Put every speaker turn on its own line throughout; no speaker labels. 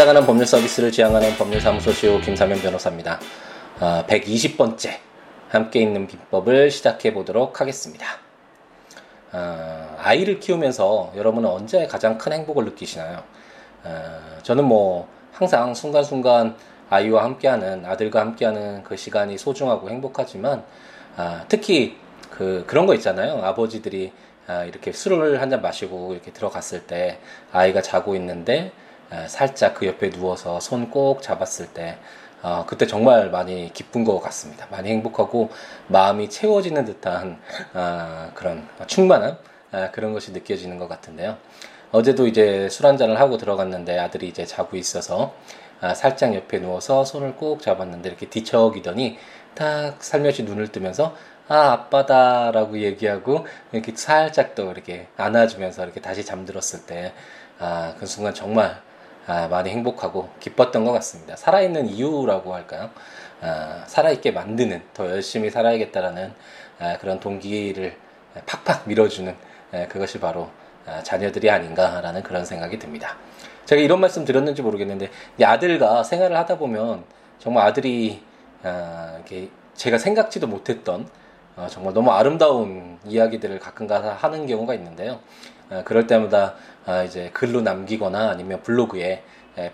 찾아가는 법률 서비스를 지향하는 법률사무소 CEO 김사면 변호사입니다. 어, 120번째 함께 있는 비법을 시작해 보도록 하겠습니다. 어, 아이를 키우면서 여러분은 언제 가장 큰 행복을 느끼시나요? 어, 저는 뭐 항상 순간순간 아이와 함께하는 아들과 함께하는 그 시간이 소중하고 행복하지만 아, 특히 그 그런 거 있잖아요. 아버지들이 아, 이렇게 술을 한 잔 마시고 이렇게 들어갔을 때 아이가 자고 있는데 아, 살짝 그 옆에 누워서 손 꼭 잡았을 때 어, 그때 정말 많이 기쁜 것 같습니다. 많이 행복하고 마음이 채워지는 듯한 아, 그런 충만함 아, 그런 것이 느껴지는 것 같은데요. 어제도 이제 술 한잔을 하고 들어갔는데 아들이 이제 자고 있어서 아, 살짝 옆에 누워서 손을 꼭 잡았는데 이렇게 뒤척이더니 딱 살며시 눈을 뜨면서 아 아빠다라고 얘기하고 이렇게 살짝 또 이렇게 안아주면서 이렇게 다시 잠들었을 때아그 순간 정말 아, 많이 행복하고 기뻤던 것 같습니다. 살아있는 이유라고 할까요? 아, 살아있게 만드는 더 열심히 살아야겠다라는 아, 그런 동기를 팍팍 밀어주는 아, 그것이 바로 아, 자녀들이 아닌가라는 그런 생각이 듭니다. 제가 이런 말씀 드렸는지 모르겠는데 아들과 생활을 하다 보면 정말 아들이 아, 제가 생각지도 못했던 어, 정말 너무 아름다운 이야기들을 가끔가다 하는 경우가 있는데요. 어, 그럴 때마다 어, 이제 글로 남기거나 아니면 블로그에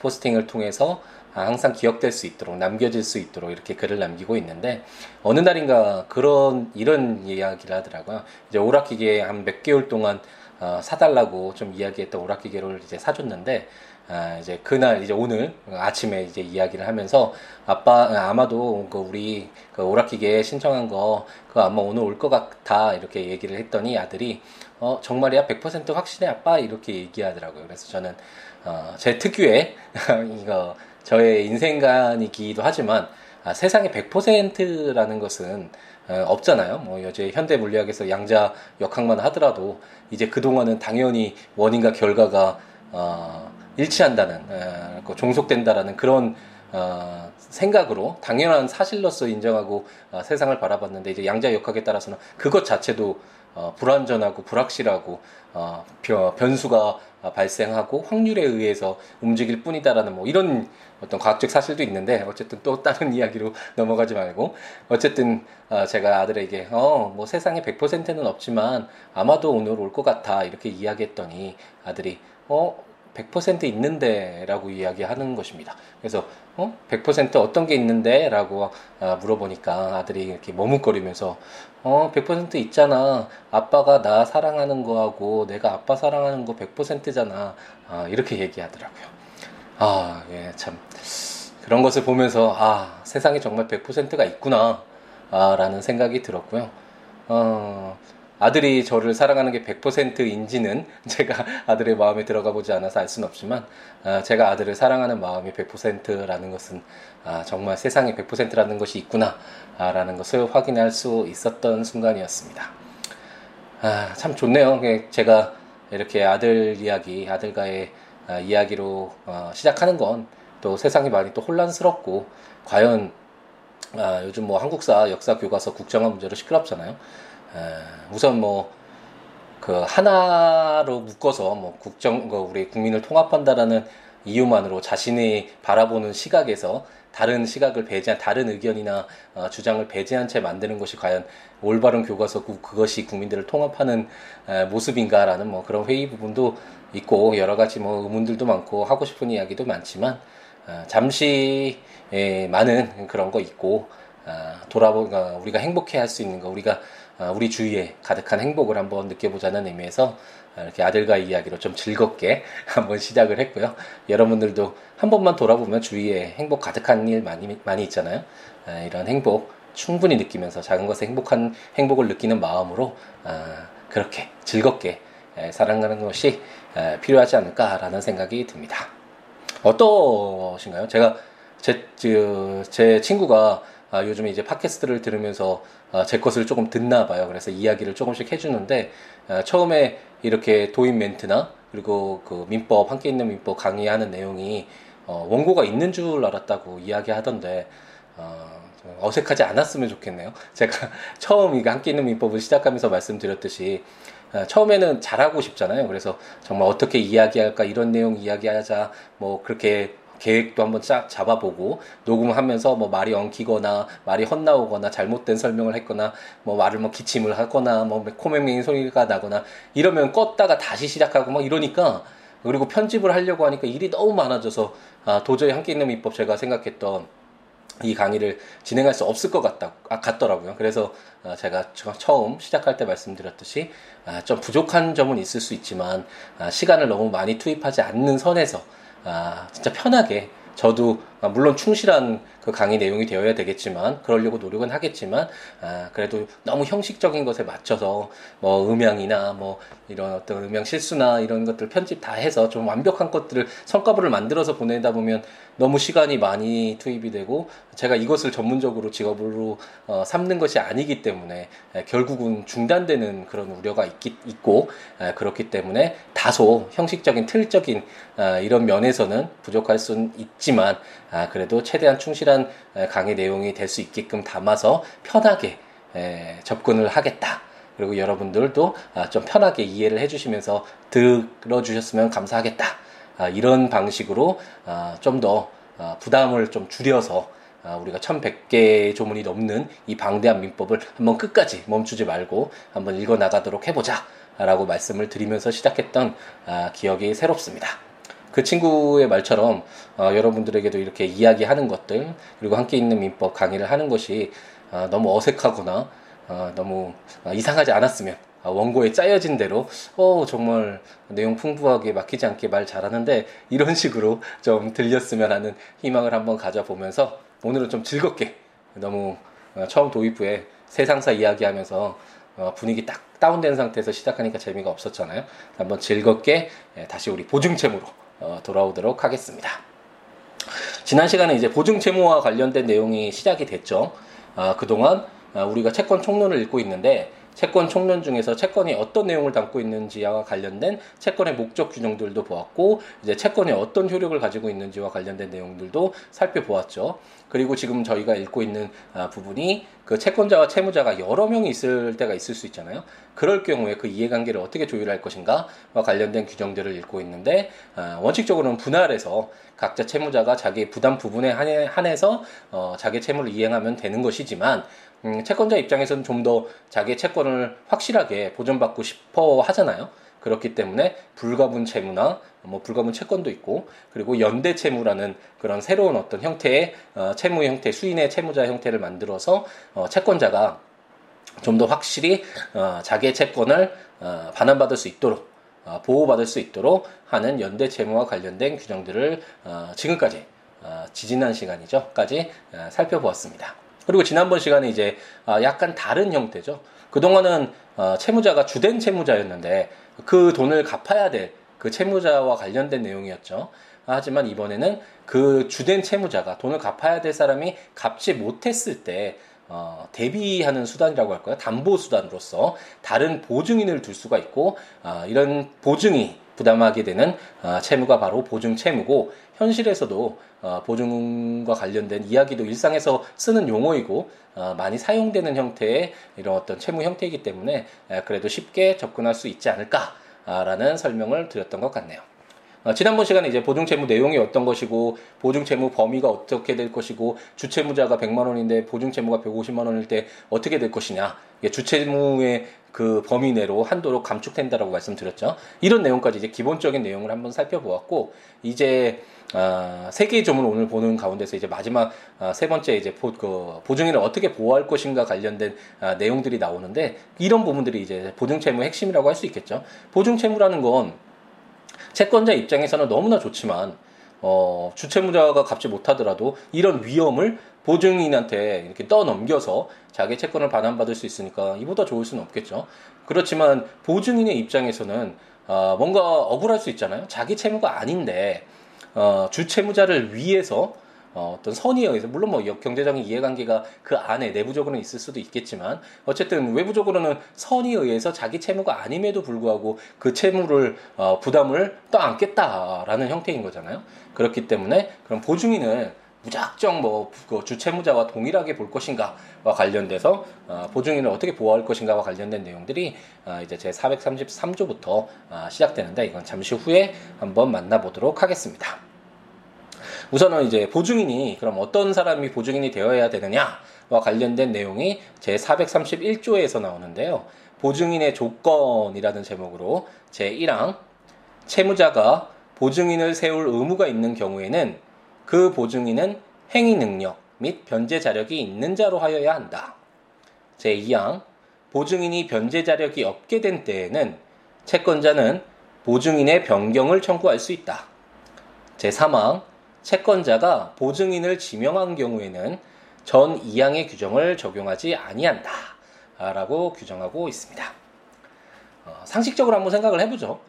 포스팅을 통해서 항상 기억될 수 있도록 남겨질 수 있도록 이렇게 글을 남기고 있는데 어느 날인가 그런 이런 이야기를 하더라고요. 이제 오락기계 한 몇 개월 동안 어, 사달라고 좀 이야기했던 오락기계를 이제 사줬는데 아, 이제 그날 이제 오늘 아침에 이제 이야기를 하면서 아빠 아마도 그 우리 그 오락기계 신청한 거 그거 아마 오늘 올 것 같아 이렇게 얘기를 했더니 아들이 어 정말이야 100% 확신해 아빠 이렇게 얘기하더라고요. 그래서 저는 어, 제 특유의 이거 저의 인생관이기도 하지만 아, 세상에 100%라는 것은 어, 없잖아요. 뭐 여제 현대 물리학에서 양자 역학만 하더라도 이제 그 동안은 당연히 원인과 결과가 어, 일치한다는 에, 그 종속된다라는 그런 어, 생각으로 당연한 사실로서 인정하고 어, 세상을 바라봤는데 이제 양자 역학에 따라서는 그것 자체도 어, 불완전하고 불확실하고 어, 변수가 발생하고 확률에 의해서 움직일 뿐이다라는 뭐 이런 어떤 과학적 사실도 있는데 어쨌든 또 다른 이야기로 넘어가지 말고. 어쨌든 어, 제가 아들에게 어 뭐 세상에 100%는 없지만 아마도 오늘 올 것 같아 이렇게 이야기했더니 아들이 어 100% 있는데라고 이야기하는 것입니다. 그래서 어? 100% 어떤 게 있는데라고 아, 물어보니까 아들이 이렇게 머뭇거리면서 어, 100% 있잖아. 아빠가 나 사랑하는 거하고 내가 아빠 사랑하는 거 100%잖아. 아, 이렇게 얘기하더라고요. 아, 예, 참. 그런 것을 보면서, 아, 세상에 정말 100%가 있구나. 아, 라는 생각이 들었고요. 어, 아들이 저를 사랑하는 게 100%인지는 제가 아들의 마음에 들어가 보지 않아서 알 수는 없지만 아, 제가 아들을 사랑하는 마음이 100%라는 것은 아, 정말 세상에 100%라는 것이 있구나라는 것을 확인할 수 있었던 순간이었습니다. 아, 참 좋네요. 제가 이렇게 아들 이야기, 아들과의 이야기로 어, 시작하는 건 또 세상이 많이 또 혼란스럽고 과연 요즘 뭐 한국사 역사 교과서 국정화 문제로 시끄럽잖아요. 우선 뭐 그 하나로 묶어서 뭐 국정 그 우리 국민을 통합한다라는 이유만으로 자신이 바라보는 시각에서 다른 시각을 배제한 다른 의견이나 어, 주장을 배제한 채 만드는 것이 과연 올바른 교과서 그것이 국민들을 통합하는 에, 모습인가라는 뭐 그런 회의 부분도 있고 여러 가지 뭐 의문들도 많고 하고 싶은 이야기도 많지만 어, 잠시 에, 많은 그런 거 있고 어, 돌아보 어, 우리가 행복해 할 수 있는 거 우리가 어, 우리 주위에 가득한 행복을 한번 느껴보자는 의미에서 이렇게 아들과의 이야기로 좀 즐겁게 한번 시작을 했고요. 여러분들도 한 번만 돌아보면 주위에 행복 가득한 일 많이 많이 있잖아요. 이런 행복 충분히 느끼면서 작은 것에 행복한 행복을 느끼는 마음으로 그렇게 즐겁게 살아가는 것이 필요하지 않을까라는 생각이 듭니다. 어떠신가요? 제가 제, 제 친구가 아, 요즘에 이제 팟캐스트를 들으면서 아, 제 것을 조금 듣나 봐요. 그래서 이야기를 조금씩 해주는데 아, 처음에 이렇게 도입 멘트나 그리고 그 민법 함께 있는 민법 강의하는 내용이 어, 원고가 있는 줄 알았다고 이야기하던데 어, 어색하지 않았으면 좋겠네요. 제가 처음 이거 함께 있는 민법을 시작하면서 말씀드렸듯이 아, 처음에는 잘하고 싶잖아요. 그래서 정말 어떻게 이야기할까 이런 내용 이야기하자 뭐 그렇게 계획도 한번 쫙 잡아보고 녹음하면서 뭐 말이 엉키거나 말이 헛나오거나 잘못된 설명을 했거나 뭐 말을 뭐 기침을 하거나 뭐 코맹맹이 소리가 나거나 이러면 껐다가 다시 시작하고 막 이러니까 그리고 편집을 하려고 하니까 일이 너무 많아져서 아, 도저히 함께 있는 민법 제가 생각했던 이 강의를 진행할 수 없을 것 같다, 아, 같더라고요. 그래서 어, 제가 처음 시작할 때 말씀드렸듯이 아, 좀 부족한 점은 있을 수 있지만 아, 시간을 너무 많이 투입하지 않는 선에서 진짜 편하게. 저도 물론 충실한 그 강의 내용이 되어야 되겠지만 그러려고 노력은 하겠지만 아, 그래도 너무 형식적인 것에 맞춰서 뭐 음향이나 뭐 이런 어떤 음향 실수나 이런 것들 편집 다 해서 좀 완벽한 것들을 성과물을 만들어서 보내다 보면 너무 시간이 많이 투입이 되고 제가 이것을 전문적으로 직업으로 어, 삼는 것이 아니기 때문에 에, 결국은 중단되는 그런 우려가 있기, 있고 에, 그렇기 때문에 다소 형식적인 틀적인 아, 이런 면에서는 부족할 수는 있지만 아, 그래도 최대한 충실한 강의 내용이 될 수 있게끔 담아서 편하게 에, 접근을 하겠다. 그리고 여러분들도 아, 좀 편하게 이해를 해주시면서 들어주셨으면 감사하겠다. 아, 이런 방식으로 아, 좀더 아, 부담을 좀 줄여서 아, 우리가 1100개 조문이 넘는 이 방대한 민법을 한번 끝까지 멈추지 말고 한번 읽어 나가도록 해보자. 라고 말씀을 드리면서 시작했던 아, 기억이 새롭습니다. 그 친구의 말처럼 어, 여러분들에게도 이렇게 이야기하는 것들 그리고 함께 있는 민법 강의를 하는 것이 어, 너무 어색하거나 어, 너무 이상하지 않았으면 원고에 짜여진 대로 어 정말 내용 풍부하게 막히지 않게 말 잘하는데 이런 식으로 좀 들렸으면 하는 희망을 한번 가져보면서 오늘은 좀 즐겁게 너무 처음 도입부에 세상사 이야기하면서 분위기 딱 다운된 상태에서 시작하니까 재미가 없었잖아요. 한번 즐겁게 예, 다시 우리 보증체무로 어, 돌아오도록 하겠습니다. 지난 시간에 이제 보증 채무와 관련된 내용이 시작이 됐죠. 아, 그동안 아, 우리가 채권 총론을 읽고 있는데 채권 총론 중에서 채권이 어떤 내용을 담고 있는지와 관련된 채권의 목적 규정들도 보았고 이제 채권이 어떤 효력을 가지고 있는지와 관련된 내용들도 살펴보았죠. 그리고 지금 저희가 읽고 있는 아, 부분이 그 채권자와 채무자가 여러 명이 있을 때가 있을 수 있잖아요. 그럴 경우에 그 이해관계를 어떻게 조율할 것인가와 관련된 규정들을 읽고 있는데 아, 원칙적으로는 분할해서 각자 채무자가 자기 부담 부분에 한해서 어, 자기 채무를 이행하면 되는 것이지만 음, 채권자 입장에서는 좀 더 자기의 채권을 확실하게 보존받고 싶어 하잖아요. 그렇기 때문에 불가분 채무나 뭐 불가분 채권도 있고 그리고 연대 채무라는 그런 새로운 어떤 형태의 어, 채무 형태 수인의 채무자 형태를 만들어서 어, 채권자가 좀 더 확실히 어, 자기의 채권을 어, 반환받을 수 있도록 어, 보호받을 수 있도록 하는 연대 채무와 관련된 규정들을 어, 지금까지 어, 지지난 시간이죠.까지 어, 살펴보았습니다. 그리고 지난번 시간에 이제 아, 약간 다른 형태죠. 그동안은 어, 채무자가 주된 채무자였는데 그 돈을 갚아야 될 그 채무자와 관련된 내용이었죠. 하지만 이번에는 그 주된 채무자가 돈을 갚아야 될 사람이 갚지 못했을 때 어, 대비하는 수단이라고 할까요? 담보 수단으로서 다른 보증인을 둘 수가 있고 어, 이런 보증이 부담하게 되는 어, 채무가 바로 보증 채무고 현실에서도 어, 보증과 관련된 이야기도 일상에서 쓰는 용어이고 어, 많이 사용되는 형태의 이런 어떤 채무 형태이기 때문에 그래도 쉽게 접근할 수 있지 않을까라는 설명을 드렸던 것 같네요. 어, 지난번 시간에 이제 보증채무 내용이 어떤 것이고 보증채무 범위가 어떻게 될 것이고 주채무자가 100만 원인데 보증채무가 150만 원일 때 어떻게 될 것이냐 주채무의 그 범위 내로 한도로 감축된다라고 말씀드렸죠. 이런 내용까지 이제 기본적인 내용을 한번 살펴보았고 이제 아, 세 개의 점을 오늘 보는 가운데서 이제 마지막 아, 세 번째 이제 보, 그 보증인을 어떻게 보호할 것인가 관련된 아, 내용들이 나오는데 이런 부분들이 이제 보증 채무의 핵심이라고 할 수 있겠죠. 보증 채무라는 건 채권자 입장에서는 너무나 좋지만 어, 주채무자가 갚지 못하더라도 이런 위험을 보증인한테 이렇게 떠넘겨서 자기 채권을 반환받을 수 있으니까 이보다 좋을 수는 없겠죠. 그렇지만 보증인의 입장에서는 어, 뭔가 억울할 수 있잖아요. 자기 채무가 아닌데 어, 주 채무자를 위해서 어, 어떤 선의에 의해서 물론 뭐 경제적인 이해관계가 그 안에 내부적으로는 있을 수도 있겠지만 어쨌든 외부적으로는 선의에 의해서 자기 채무가 아님에도 불구하고 그 채무를 어, 부담을 떠안겠다라는 형태인 거잖아요. 그렇기 때문에 그럼 보증인을 무작정 뭐 그 주채무자와 동일하게 볼 것인가와 관련돼서 어, 보증인을 어떻게 보호할 것인가와 관련된 내용들이 어, 이제 제 433조부터 어, 시작되는데 이건 잠시 후에 한번 만나보도록 하겠습니다. 우선은 이제 보증인이 그럼 어떤 사람이 보증인이 되어야 되느냐와 관련된 내용이 제 431조에서 나오는데요. 보증인의 조건이라는 제목으로 제 1항 채무자가 보증인을 세울 의무가 있는 경우에는 그 보증인은 행위 능력 및 변제 자력이 있는 자로 하여야 한다. 제 2항 보증인이 변제 자력이 없게 된 때에는 채권자는 보증인의 변경을 청구할 수 있다. 제3항 채권자가 보증인을 지명한 경우에는 전 2항의 규정을 적용하지 아니한다. 라고 규정하고 있습니다. 어, 상식적으로 한번 생각을 해보죠.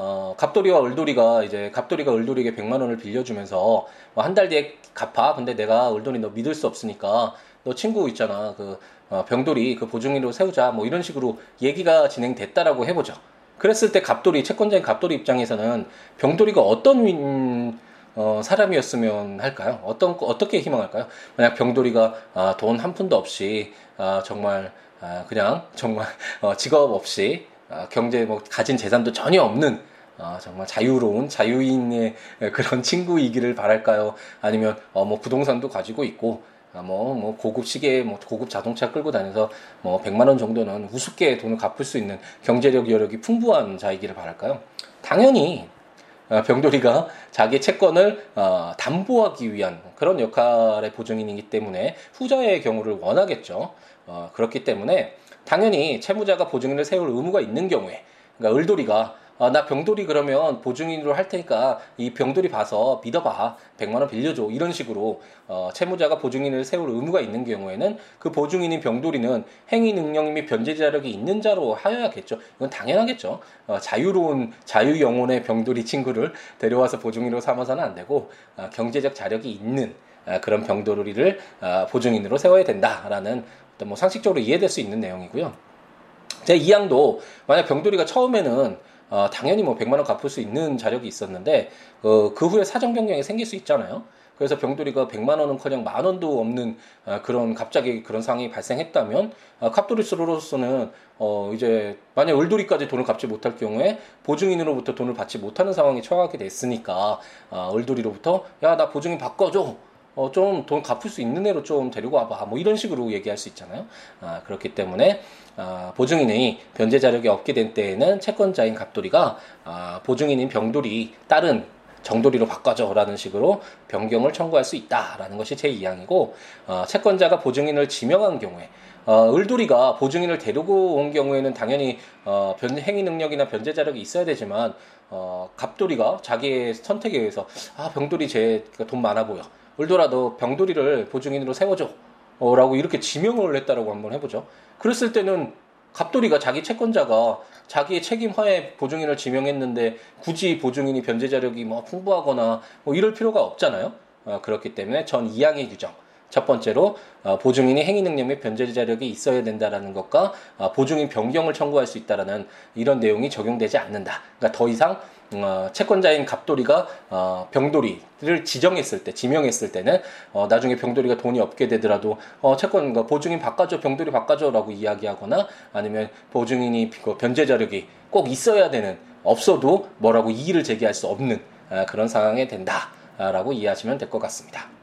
어, 갑돌이와 을돌이가 이제 갑돌이가 을돌이에게 100만 원을 빌려주면서 뭐 한달 뒤에 갚아. 근데 내가 을돌이 너 믿을 수 없으니까 너 친구 있잖아. 그 어, 병돌이 그 보증인으로 세우자. 뭐 이런 식으로 얘기가 진행됐다라고 해보죠. 그랬을 때 갑돌이 채권자인 갑돌이 입장에서는 병돌이가 어떤 윈, 어, 사람이었으면 할까요? 어떤 어떻게 희망할까요? 만약 병돌이가 아, 돈 한 푼도 없이 아, 정말 아, 그냥 정말 어, 직업 없이 아, 경제 뭐 가진 재산도 전혀 없는 아, 정말 자유로운 자유인의 그런 친구이기를 바랄까요? 아니면 어, 뭐 부동산도 가지고 있고 아, 뭐, 뭐, 고급 시계, 뭐, 고급 자동차 끌고 다녀서 뭐, 100만 원 정도는 우습게 돈을 갚을 수 있는 경제력 여력이 풍부한 자이기를 바랄까요? 당연히, 어, 병돌이가 자기 채권을 어, 담보하기 위한 그런 역할의 보증인이기 때문에 후자의 경우를 원하겠죠. 어, 그렇기 때문에 당연히 채무자가 보증인을 세울 의무가 있는 경우에, 그러니까 을돌이가 아, 나 병돌이 그러면 보증인으로 할 테니까 이 병돌이 봐서 믿어봐. 100만 원 빌려줘. 이런 식으로 어, 채무자가 보증인을 세울 의무가 있는 경우에는 그 보증인인 병돌이는 행위 능력 및 변제 자력이 있는 자로 하여야겠죠. 이건 당연하겠죠. 어, 자유로운 자유 영혼의 병돌이 친구를 데려와서 보증인으로 삼아서는 안 되고 어, 경제적 자력이 있는 어, 그런 병돌이를 어, 보증인으로 세워야 된다라는 뭐 상식적으로 이해될 수 있는 내용이고요. 제 2항도 만약 병돌이가 처음에는 어, 당연히 뭐 100만 원 갚을 수 있는 자력이 있었는데 어, 그 후에 사정 변경이 생길 수 있잖아요. 그래서 병돌이가 100만 원은커녕 만 원도 없는 어, 그런 갑자기 그런 상황이 발생했다면 어, 갑돌이스로서는 어, 이제 만약 을돌이까지 돈을 갚지 못할 경우에 보증인으로부터 돈을 받지 못하는 상황에 처하게 됐으니까 어, 을돌이로부터 야 나 보증인 바꿔줘. 어, 좀 돈 갚을 수 있는 애로 좀 데리고 와봐. 뭐 이런 식으로 얘기할 수 있잖아요. 아, 그렇기 때문에 아, 보증인의 변제 자력이 없게 된 때에는 채권자인 갑돌이가 아, 보증인인 병돌이 다른 정돌이로 바꿔줘라는 식으로 변경을 청구할 수 있다라는 것이 제 2항이고 어, 채권자가 보증인을 지명한 경우에 어, 을돌이가 보증인을 데리고 온 경우에는 당연히 어, 변, 행위 능력이나 변제 자력이 있어야 되지만 어, 갑돌이가 자기의 선택에 의해서 아 병돌이 제돈 많아 보여 을돌아도 병돌이를 보증인으로 세워줘. 어, 라고 이렇게 지명을 했다라고 한번 해보죠. 그랬을 때는 갑돌이가 자기 채권자가 자기의 책임 하에 보증인을 지명했는데 굳이 보증인이 변제 자력이 뭐 풍부하거나 뭐 이럴 필요가 없잖아요. 어, 그렇기 때문에 전 2항의 규정. 첫 번째로 어, 보증인이 행위 능력 및 변제 자력이 있어야 된다라는 것과 어, 보증인 변경을 청구할 수 있다라는 이런 내용이 적용되지 않는다. 그러니까 더 이상 어, 채권자인 갑돌이가 어, 병돌이를 지정했을 때, 지명했을 때는 어, 나중에 병돌이가 돈이 없게 되더라도 어, 채권 그 보증인 바꿔줘, 병돌이 바꿔줘라고 이야기하거나 아니면 보증인이 그 변제 자력이 꼭 있어야 되는 없어도 뭐라고 이의를 제기할 수 없는 아, 그런 상황에 된다라고 이해하시면 될 것 같습니다.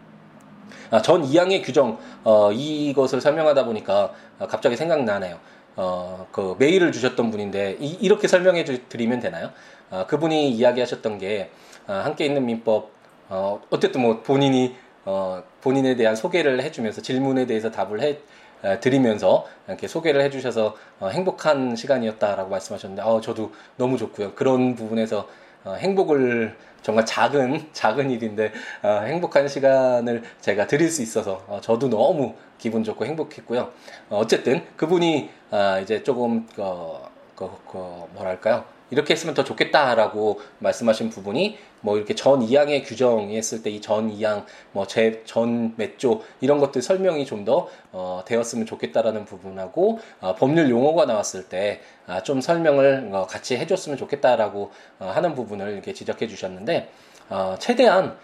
아, 전 2항의 규정 어, 이것을 설명하다 보니까 아, 갑자기 생각나네요. 어, 그 메일을 주셨던 분인데 이, 렇게 설명해 드리면 되나요? 아, 그분이 이야기하셨던 게 아, 함께 있는 민법 어, 어쨌든 뭐 본인이 어, 본인에 대한 소개를 해주면서 질문에 대해서 답을 해 에, 드리면서 이렇게 소개를 해주셔서 어, 행복한 시간이었다라고 말씀하셨는데 어, 저도 너무 좋고요. 그런 부분에서 어, 행복을 정말 작은 작은 일인데 어, 행복한 시간을 제가 드릴 수 있어서 어, 저도 너무 기분 좋고 행복했고요. 어, 어쨌든 그분이 아, 이제 조금 어, 그, 그 뭐랄까요? 이렇게 했으면 더 좋겠다라고 말씀하신 부분이 뭐 이렇게 전 2항의 규정이 했을 때 이전 2항 뭐 제 전 몇조 이런 것들 설명이 좀더 어, 되었으면 좋겠다라는 부분하고 어, 법률 용어가 나왔을 때좀 아, 설명을 어, 같이 해줬으면 좋겠다라고 어, 하는 부분을 이렇게 지적해 주셨는데 어, 최대한 아,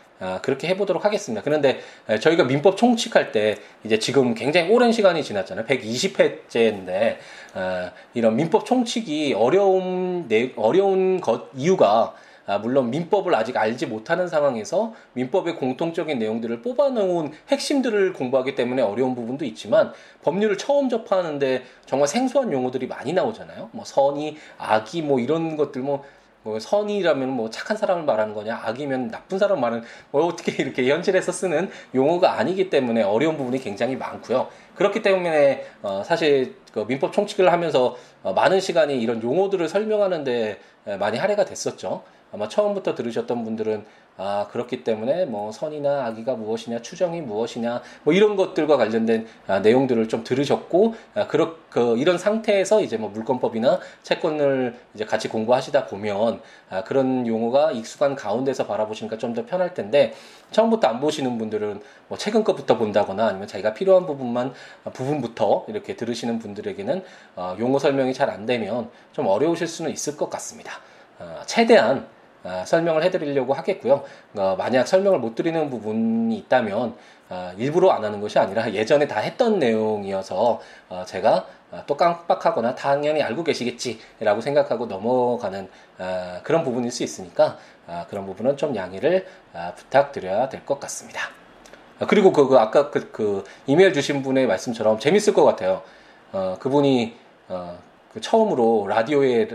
그렇게 해보도록 하겠습니다. 그런데 저희가 민법 총칙할 때 이제 지금 굉장히 오랜 시간이 지났잖아요. 120회째인데 아, 이런 민법 총칙이 어려운 내, 어려운 것 이유가 아, 물론 민법을 아직 알지 못하는 상황에서 민법의 공통적인 내용들을 뽑아놓은 핵심들을 공부하기 때문에 어려운 부분도 있지만 법률을 처음 접하는데 정말 생소한 용어들이 많이 나오잖아요. 뭐 선의, 악의 뭐 이런 것들 뭐 뭐 선이라면 뭐 착한 사람을 말하는 거냐 악이면 나쁜 사람 말하는 뭐 어떻게 이렇게 현실에서 쓰는 용어가 아니기 때문에 어려운 부분이 굉장히 많고요. 그렇기 때문에 어 사실 그 민법 총칙을 하면서 어 많은 시간이 이런 용어들을 설명하는데 많이 할애가 됐었죠. 아마 처음부터 들으셨던 분들은 아, 그렇기 때문에 뭐 선이나 악의가 무엇이냐, 추정이 무엇이냐, 뭐 이런 것들과 관련된 아, 내용들을 좀 들으셨고, 아, 그렇, 그, 이런 상태에서 이제 뭐 물권법이나 채권을 이제 같이 공부하시다 보면, 아, 그런 용어가 익숙한 가운데서 바라보시니까 좀 더 편할 텐데, 처음부터 안 보시는 분들은 뭐 최근 것부터 본다거나 아니면 자기가 필요한 부분만, 아, 부분부터 이렇게 들으시는 분들에게는 어, 용어 설명이 잘 안 되면 좀 어려우실 수는 있을 것 같습니다. 어, 최대한 아, 설명을 해드리려고 하겠고요. 어, 만약 설명을 못 드리는 부분이 있다면 아, 일부러 안 하는 것이 아니라 예전에 다 했던 내용이어서 어, 제가 아, 또 깜빡하거나 당연히 알고 계시겠지라고 생각하고 넘어가는 아, 그런 부분일 수 있으니까 아, 그런 부분은 좀 양해를 아, 부탁드려야 될 것 같습니다. 아, 그리고 그, 그 아까 그, 그, 이메일 주신 분의 말씀처럼 재밌을 것 같아요. 어, 그분이 어, 그 처음으로 라디오에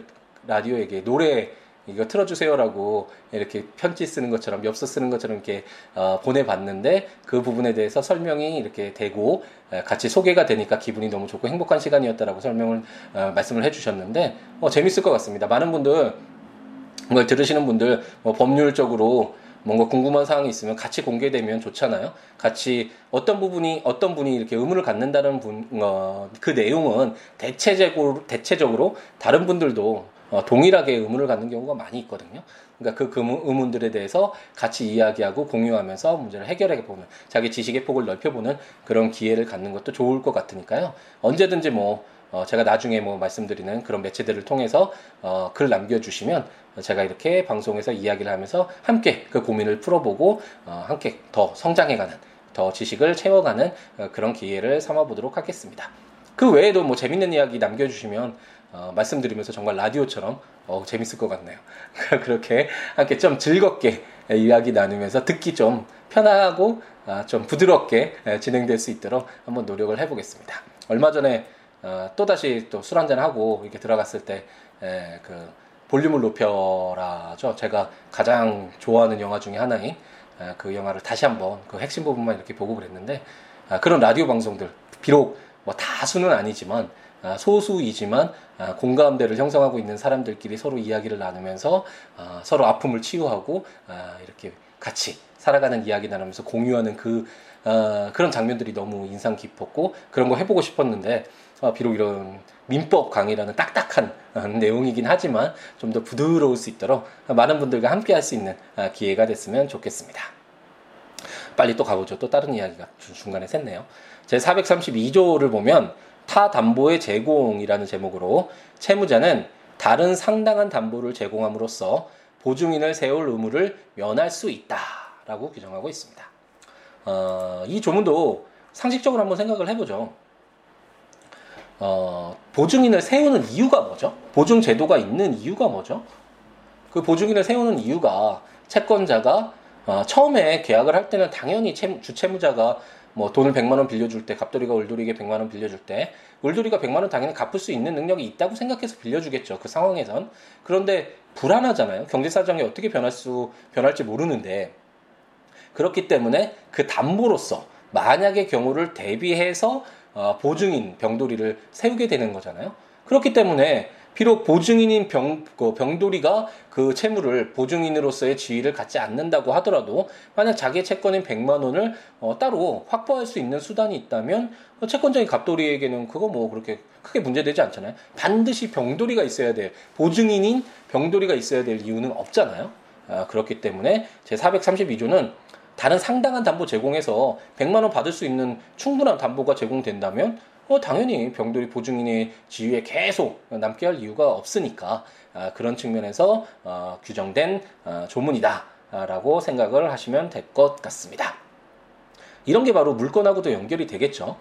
라디오에게 노래 이거 틀어주세요라고 이렇게 편지 쓰는 것처럼 엽서 쓰는 것처럼 이렇게 어, 보내봤는데 그 부분에 대해서 설명이 이렇게 되고 같이 소개가 되니까 기분이 너무 좋고 행복한 시간이었다라고 설명을 어, 말씀을 해주셨는데 어, 재밌을 것 같습니다. 많은 분들 이걸 들으시는 분들 뭐 법률적으로 뭔가 궁금한 사항이 있으면 같이 공개되면 좋잖아요. 같이 어떤 부분이 어떤 분이 이렇게 의문을 갖는다는 분, 어, 그 내용은 대체적으로 대체적으로 다른 분들도 어, 동일하게 의문을 갖는 경우가 많이 있거든요. 그러니까 그 의문들에 대해서 같이 이야기하고 공유하면서 문제를 해결해 보면 자기 지식의 폭을 넓혀보는 그런 기회를 갖는 것도 좋을 것 같으니까요. 언제든지 뭐 어, 제가 나중에 뭐 말씀드리는 그런 매체들을 통해서 어, 글 남겨주시면 제가 이렇게 방송에서 이야기를 하면서 함께 그 고민을 풀어보고 어, 함께 더 성장해가는 더 지식을 채워가는 어, 그런 기회를 삼아보도록 하겠습니다. 그 외에도 뭐 재밌는 이야기 남겨주시면 어, 말씀드리면서 정말 라디오처럼 어, 재밌을 것 같네요. 그렇게 함께 좀 즐겁게 이야기 나누면서 듣기 좀 편하고 아, 좀 부드럽게 진행될 수 있도록 한번 노력을 해보겠습니다. 얼마 전에 어, 또 다시 또 술 한잔 하고 이렇게 들어갔을 때그 볼륨을 높여라죠. 제가 가장 좋아하는 영화 중에 하나인 그 영화를 다시 한번 그 핵심 부분만 이렇게 보고 그랬는데 아, 그런 라디오 방송들 비록 뭐 다수는 아니지만 아, 소수이지만 아, 공감대를 형성하고 있는 사람들끼리 서로 이야기를 나누면서 아, 서로 아픔을 치유하고 이렇게 같이 살아가는 이야기 나누면서 공유하는 그 그런 장면들이 너무 인상 깊었고 그런 거 해보고 싶었는데 비록 이런 민법 강의라는 딱딱한 내용이긴 하지만 좀 더 부드러울 수 있도록 많은 분들과 함께 할 수 있는 기회가 됐으면 좋겠습니다. 빨리 또 가보죠. 또 다른 이야기가 중간에 샜네요. 제 432조를 보면 타 담보의 제공이라는 제목으로 채무자는 다른 상당한 담보를 제공함으로써 보증인을 세울 의무를 면할 수 있다라고 규정하고 있습니다. 어, 이 조문도 상식적으로 한번 생각을 해보죠. 어, 보증인을 세우는 이유가 뭐죠? 보증 제도가 있는 이유가 뭐죠? 그 보증인을 세우는 이유가 채권자가 어, 처음에 계약을 할 때는 당연히 채무, 주채무자가 뭐 돈을 100만 원 빌려줄 때 갑돌이가 울돌이에게 100만 원 빌려줄 때 울돌이가 100만 원 당연히 갚을 수 있는 능력이 있다고 생각해서 빌려주겠죠. 그 상황에선. 그런데 불안하잖아요. 경제 사정이 어떻게 변할 수 변할지 모르는데 그렇기 때문에 그 담보로서 만약의 경우를 대비해서 어, 보증인 병돌이를 세우게 되는 거잖아요. 그렇기 때문에 비록 보증인인 병, 그 병돌이가 그 채무를 보증인으로서의 지위를 갖지 않는다고 하더라도 만약 자기의 채권인 100만 원을 어, 따로 확보할 수 있는 수단이 있다면 어, 채권자인 갑돌이에게는 그거 뭐 그렇게 크게 문제되지 않잖아요. 반드시 병돌이가 있어야 될 보증인인 병돌이가 있어야 될 이유는 없잖아요. 아, 그렇기 때문에 제 432조는 다른 상당한 담보 제공해서 100만 원 받을 수 있는 충분한 담보가 제공된다면 어, 당연히 병돌이 보증인의 지위에 계속 남게 할 이유가 없으니까 아, 그런 측면에서 어, 규정된 어, 조문이다라고 생각을 하시면 될 것 같습니다. 이런 게 바로 물건하고도 연결이 되겠죠.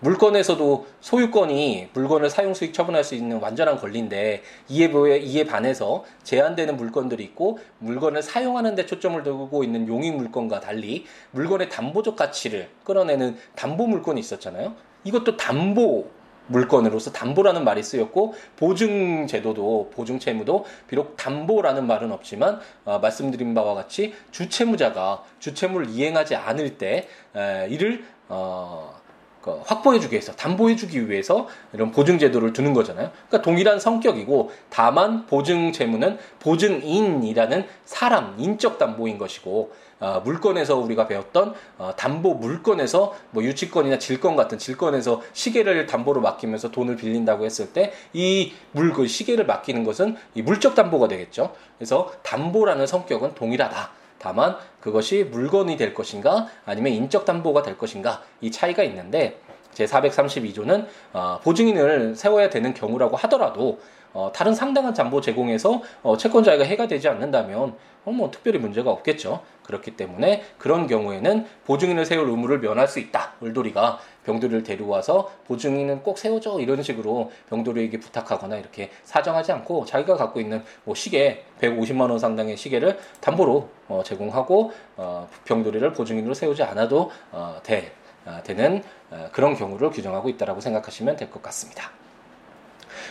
물건에서도 소유권이 물건을 사용 수익 처분할 수 있는 완전한 권리인데 이에 이에 반해서 제한되는 물건들이 있고 물건을 사용하는 데 초점을 두고 있는 용익 물건과 달리 물건의 담보적 가치를 끌어내는 담보 물건이 있었잖아요. 이것도 담보 물건으로서 담보라는 말이 쓰였고 보증 제도도 보증 채무도 비록 담보라는 말은 없지만 어, 말씀드린 바와 같이 주채무자가 주채무를 이행하지 않을 때 에, 이를 어, 그 확보해주기 위해서 담보해주기 위해서 이런 보증 제도를 두는 거잖아요. 그러니까 동일한 성격이고 다만 보증 채무는 보증인이라는 사람 인적 담보인 것이고 어, 물건에서 우리가 배웠던 어, 담보 물건에서 뭐 유치권이나 질권 같은 질권에서 시계를 담보로 맡기면서 돈을 빌린다고 했을 때 이물그 시계를 맡기는 것은 이 물적 담보가 되겠죠. 그래서 담보라는 성격은 동일하다. 다만 그것이 물건이 될 것인가 아니면 인적 담보가 될 것인가 이 차이가 있는데 제 432조는 어, 보증인을 세워야 되는 경우라고 하더라도 어, 다른 상당한 담보 제공에서 어, 채권자가 해가 되지 않는다면 어, 뭐 특별히 문제가 없겠죠. 그렇기 때문에 그런 경우에는 보증인을 세울 의무를 면할 수 있다. 을돌이가 병돌이를 데려와서 보증인은 꼭 세워줘 이런 식으로 병돌이에게 부탁하거나 이렇게 사정하지 않고 자기가 갖고 있는 뭐 시계 150만 원 상당의 시계를 담보로 어, 제공하고 어, 병돌이를 보증인으로 세우지 않아도 어, 돼, 어, 되는 어, 그런 경우를 규정하고 있다라고 생각하시면 될 것 같습니다.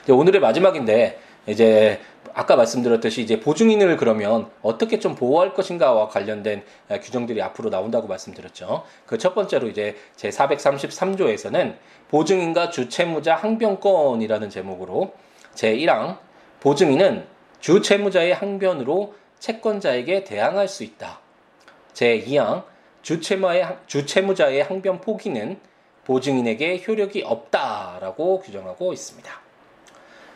오늘의 마지막인데 이제 아까 말씀드렸듯이 이제 보증인을 그러면 어떻게 좀 보호할 것인가와 관련된 규정들이 앞으로 나온다고 말씀드렸죠. 그 첫 번째로 이제 제 433조에서는 보증인과 주채무자 항변권이라는 제목으로 제 1항 보증인은 주채무자의 항변으로 채권자에게 대항할 수 있다. 제 2항 주채무의, 주채무자의 항변 포기는 보증인에게 효력이 없다라고 규정하고 있습니다.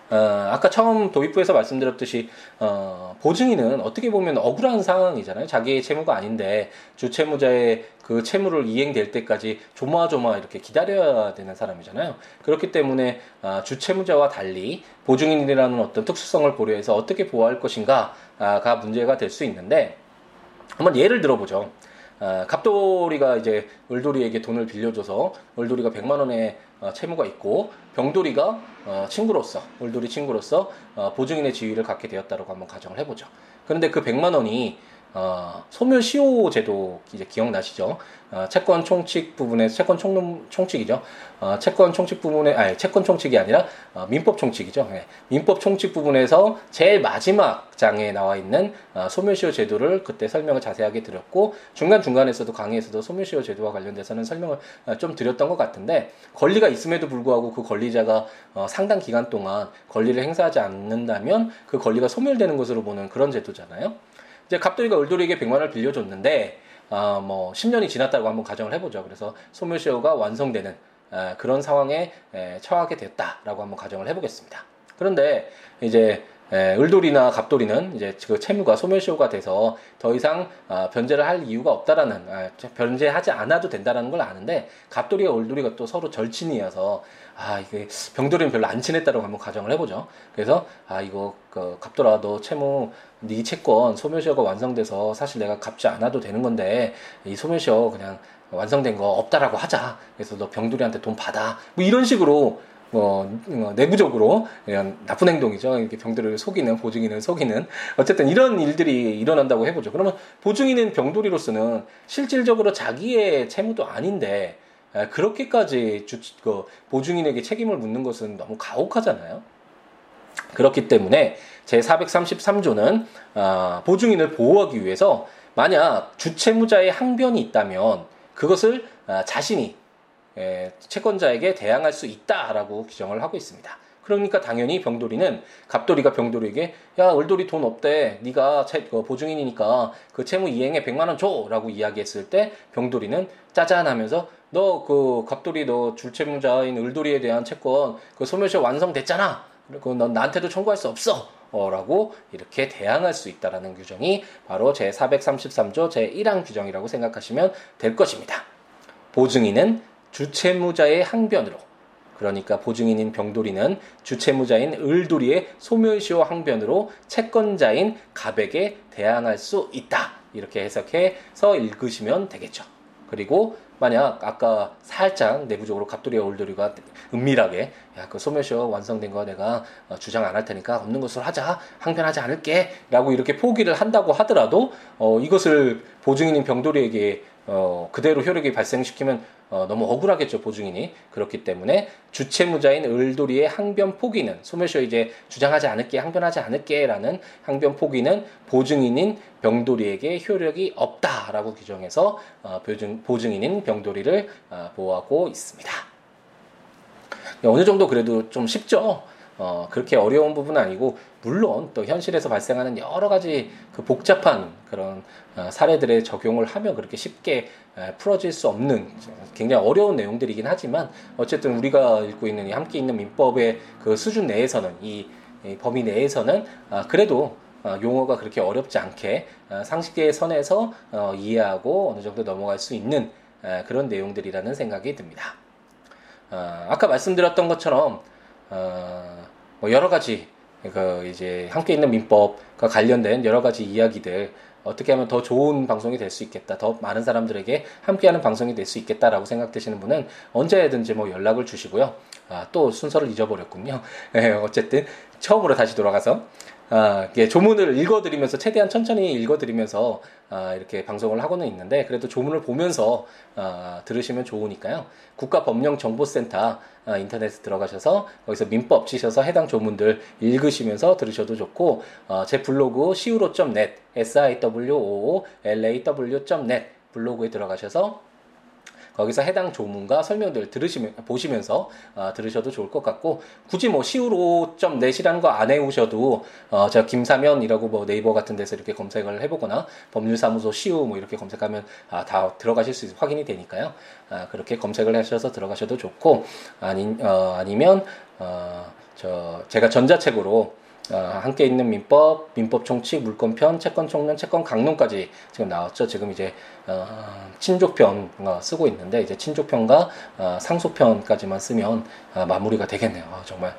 어, 아까 처음 도입부에서 말씀드렸듯이 어, 보증인은 어떻게 보면 억울한 상황이잖아요. 자기의 채무가 아닌데 주채무자의 그 채무를 이행될 때까지 조마조마 이렇게 기다려야 되는 사람이잖아요. 그렇기 때문에 어, 주채무자와 달리 보증인이라는 어떤 특수성을 고려해서 어떻게 보호할 것인가가 문제가 될 수 있는데 한번 예를 들어보죠. 어, 갑돌이가 이제 을돌이에게 돈을 빌려줘서 을돌이가 100만 원의 어, 채무가 있고 병돌이가 어, 친구로서 을돌이 친구로서 어, 보증인의 지위를 갖게 되었다고 한번 가정을 해보죠. 그런데 그 100만 원이 어, 소멸 시효 제도 이제 기억나시죠? 어, 채권 총칙 부분에 채권 총, 총칙이죠. 어, 채권 총칙 부분에 아니 채권 총칙이 아니라 어, 민법 총칙이죠. 네. 민법 총칙 부분에서 제일 마지막 장에 나와 있는 어, 소멸 시효 제도를 그때 설명을 자세하게 드렸고 중간 중간에서도 강의에서도 소멸 시효 제도와 관련돼서는 설명을 어, 좀 드렸던 것 같은데 권리가 있음에도 불구하고 그 권리자가 어, 상당 기간 동안 권리를 행사하지 않는다면 그 권리가 소멸되는 것으로 보는 그런 제도잖아요. 이제 갑돌이가 을돌이에게 100만 원을 빌려줬는데 어, 뭐 10년이 지났다고 한번 가정을 해보죠. 그래서 소멸시효가 완성되는 에, 그런 상황에 에, 처하게 됐다라고 한번 가정을 해보겠습니다. 그런데 이제 에, 을돌이나 갑돌이는 이제 그 채무가 소멸시효가 돼서 더 이상 어, 변제를 할 이유가 없다라는 아, 변제하지 않아도 된다라는 걸 아는데 갑돌이와 을돌이가 또 서로 절친이어서 아 이게 병돌이는 별로 안 친했다고 한번 가정을 해보죠. 그래서 아 이거 그 갑돌아 너 채무 네 채권 소멸시효가 완성돼서 사실 내가 갚지 않아도 되는 건데 이 소멸시효 그냥 완성된 거 없다라고 하자. 그래서 너 병돌이한테 돈 받아. 뭐 이런 식으로 뭐, 어, 내부적으로 이런 나쁜 행동이죠. 이렇게 병들을 속이는 보증인을 속이는 어쨌든 이런 일들이 일어난다고 해보죠. 그러면 보증인은 병돌이로서는 실질적으로 자기의 채무도 아닌데 그렇게까지 주, 그 보증인에게 책임을 묻는 것은 너무 가혹하잖아요. 그렇기 때문에 제 433조는 어, 보증인을 보호하기 위해서 만약 주채무자의 항변이 있다면 그것을 어, 자신이 에, 채권자에게 대항할 수 있다라고 규정을 하고 있습니다. 그러니까 당연히 병돌이는 갑돌이가 병돌이에게 야 을돌이 돈 없대. 네가 채, 그 보증인이니까 그 채무 이행에 100만 원 줘라고 이야기했을 때 병돌이는 짜잔하면서 너 그 갑돌이 너 줄채무자인 을돌이에 대한 채권 그 소멸시 완성됐잖아. 그리고 넌 나한테도 청구할 수 없어 어, 라고 이렇게 대항할 수 있다라는 규정이 바로 제 433조 제 1항 규정이라고 생각하시면 될 것입니다. 보증인은 주채무자의 항변으로 그러니까 보증인인 병돌이는 주채무자인 을돌이의 소멸시효 항변으로 채권자인 갑에게 대항할 수 있다. 이렇게 해석해서 읽으시면 되겠죠. 그리고 만약 아까 살짝 내부적으로 갑돌이와 올돌이가 은밀하게 야 그 소멸시효 완성된 거 내가 어, 주장 안 할 테니까 없는 것으로 하자. 항변하지 않을게 라고 이렇게 포기를 한다고 하더라도 어, 이것을 보증인인 병돌이에게 어, 그대로 효력이 발생시키면 어, 너무 억울하겠죠 보증인이 그렇기 때문에 주체무자인 을돌이의 항변 포기는 소멸시효 이제 주장하지 않을게 항변하지 않을게라는 항변 포기는 보증인인 병돌이에게 효력이 없다라고 규정해서 어, 보증, 보증인인 병돌이를 어, 보호하고 있습니다. 어느 정도 그래도 좀 쉽죠. 어, 그렇게 어려운 부분은 아니고 물론 또 현실에서 발생하는 여러 가지 그 복잡한 그런 어, 사례들의 적용을 하면 그렇게 쉽게 에, 풀어질 수 없는 굉장히 어려운 내용들이긴 하지만 어쨌든 우리가 읽고 있는 이 함께 있는 민법의 그 수준 내에서는 이, 이 범위 내에서는 아, 그래도 어, 용어가 그렇게 어렵지 않게 어, 상식의 선에서 어, 이해하고 어느 정도 넘어갈 수 있는 에, 그런 내용들이라는 생각이 듭니다. 어, 아까 말씀드렸던 것처럼 어, 뭐 여러 가지 그 이제 함께 있는 민법과 관련된 여러 가지 이야기들 어떻게 하면 더 좋은 방송이 될 수 있겠다. 더 많은 사람들에게 함께하는 방송이 될 수 있겠다라고 생각되시는 분은 언제든지 뭐 연락을 주시고요. 아, 또 순서를 잊어버렸군요. 네, 어쨌든 처음으로 다시 돌아가서 아, 예, 조문을 읽어드리면서 최대한 천천히 읽어드리면서 아, 이렇게 방송을 하고는 있는데 그래도 조문을 보면서 아, 들으시면 좋으니까요. 국가법령정보센터 아, 인터넷에 들어가셔서 거기서 민법 치셔서 해당 조문들 읽으시면서 들으셔도 좋고 어, 제 블로그 siwo.net s i w o l a w.net 블로그에 들어가셔서 거기서 해당 조문과 설명들 들으시면 보시면서 어, 들으셔도 좋을 것 같고 굳이 뭐 시우로.net이라는 거 안 해오셔도 어, 제가 김사면이라고 뭐 네이버 같은 데서 이렇게 검색을 해보거나 법률사무소 시우 뭐 이렇게 검색하면 아, 다 들어가실 수 있어 확인이 되니까요. 아, 그렇게 검색을 하셔서 들어가셔도 좋고 아니 어, 아니면 어, 저 제가 전자책으로 어, 함께 있는 민법, 민법 총칙, 물권편, 채권 총론, 채권 강론까지 지금 나왔죠. 지금 이제 어, 친족편 어, 쓰고 있는데 이제 친족편과 어, 상속편까지만 쓰면 어, 마무리가 되겠네요. 어, 정말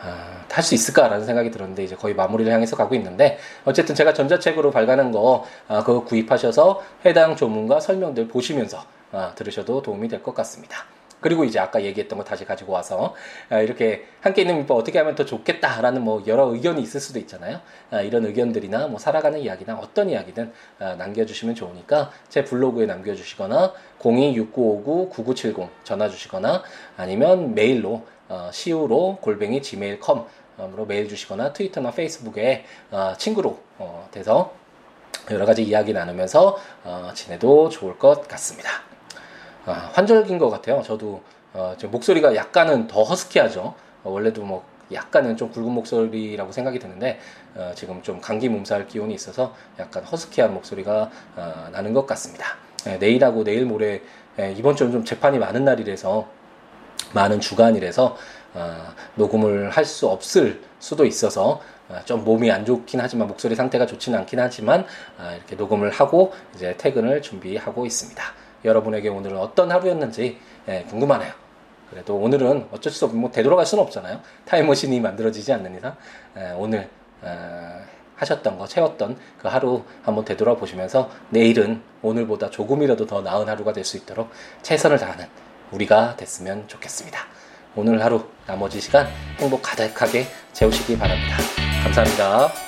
아, 할수 있을까라는 생각이 들었는데 이제 거의 마무리를 향해서 가고 있는데 어쨌든 제가 전자책으로 발간한 거 아, 그거 구입하셔서 해당 조문과 설명들 보시면서 아, 들으셔도 도움이 될 것 같습니다. 그리고 이제 아까 얘기했던 거 다시 가지고 와서 아, 이렇게 함께 있는 민법 어떻게 하면 더 좋겠다라는 뭐 여러 의견이 있을 수도 있잖아요. 아, 이런 의견들이나 뭐 살아가는 이야기나 어떤 이야기든 아, 남겨주시면 좋으니까 제 블로그에 남겨주시거나 026959-9970 전화 주시거나 아니면 메일로 어, 시우로 골뱅이 gmail.com으로 메일 주시거나 트위터나 페이스북에 어, 친구로 어, 돼서 여러 가지 이야기 나누면서 어, 지내도 좋을 것 같습니다. 아, 환절기인 것 같아요. 저도 어, 목소리가 약간은 더 허스키하죠. 어, 원래도 뭐 약간은 좀 굵은 목소리라고 생각이 드는데 어, 지금 좀 감기 몸살 기운이 있어서 약간 허스키한 목소리가 어, 나는 것 같습니다. 예, 내일하고 내일 모레 예, 이번 주는 좀 재판이 많은 날이라서 많은 주간이라서 어, 녹음을 할 수 없을 수도 있어서 어, 좀 몸이 안 좋긴 하지만 목소리 상태가 좋지는 않긴 하지만 어, 이렇게 녹음을 하고 이제 퇴근을 준비하고 있습니다. 여러분에게 오늘은 어떤 하루였는지 예, 궁금하네요. 그래도 오늘은 어쩔 수 없고 뭐 되돌아갈 수는 없잖아요. 타임머신이 만들어지지 않는 이상 예, 오늘 어, 하셨던 거 채웠던 그 하루 한번 되돌아보시면서 내일은 오늘보다 조금이라도 더 나은 하루가 될 수 있도록 최선을 다하는 우리가 됐으면 좋겠습니다. 오늘 하루 나머지 시간 행복 가득하게 채우시기 바랍니다. 감사합니다.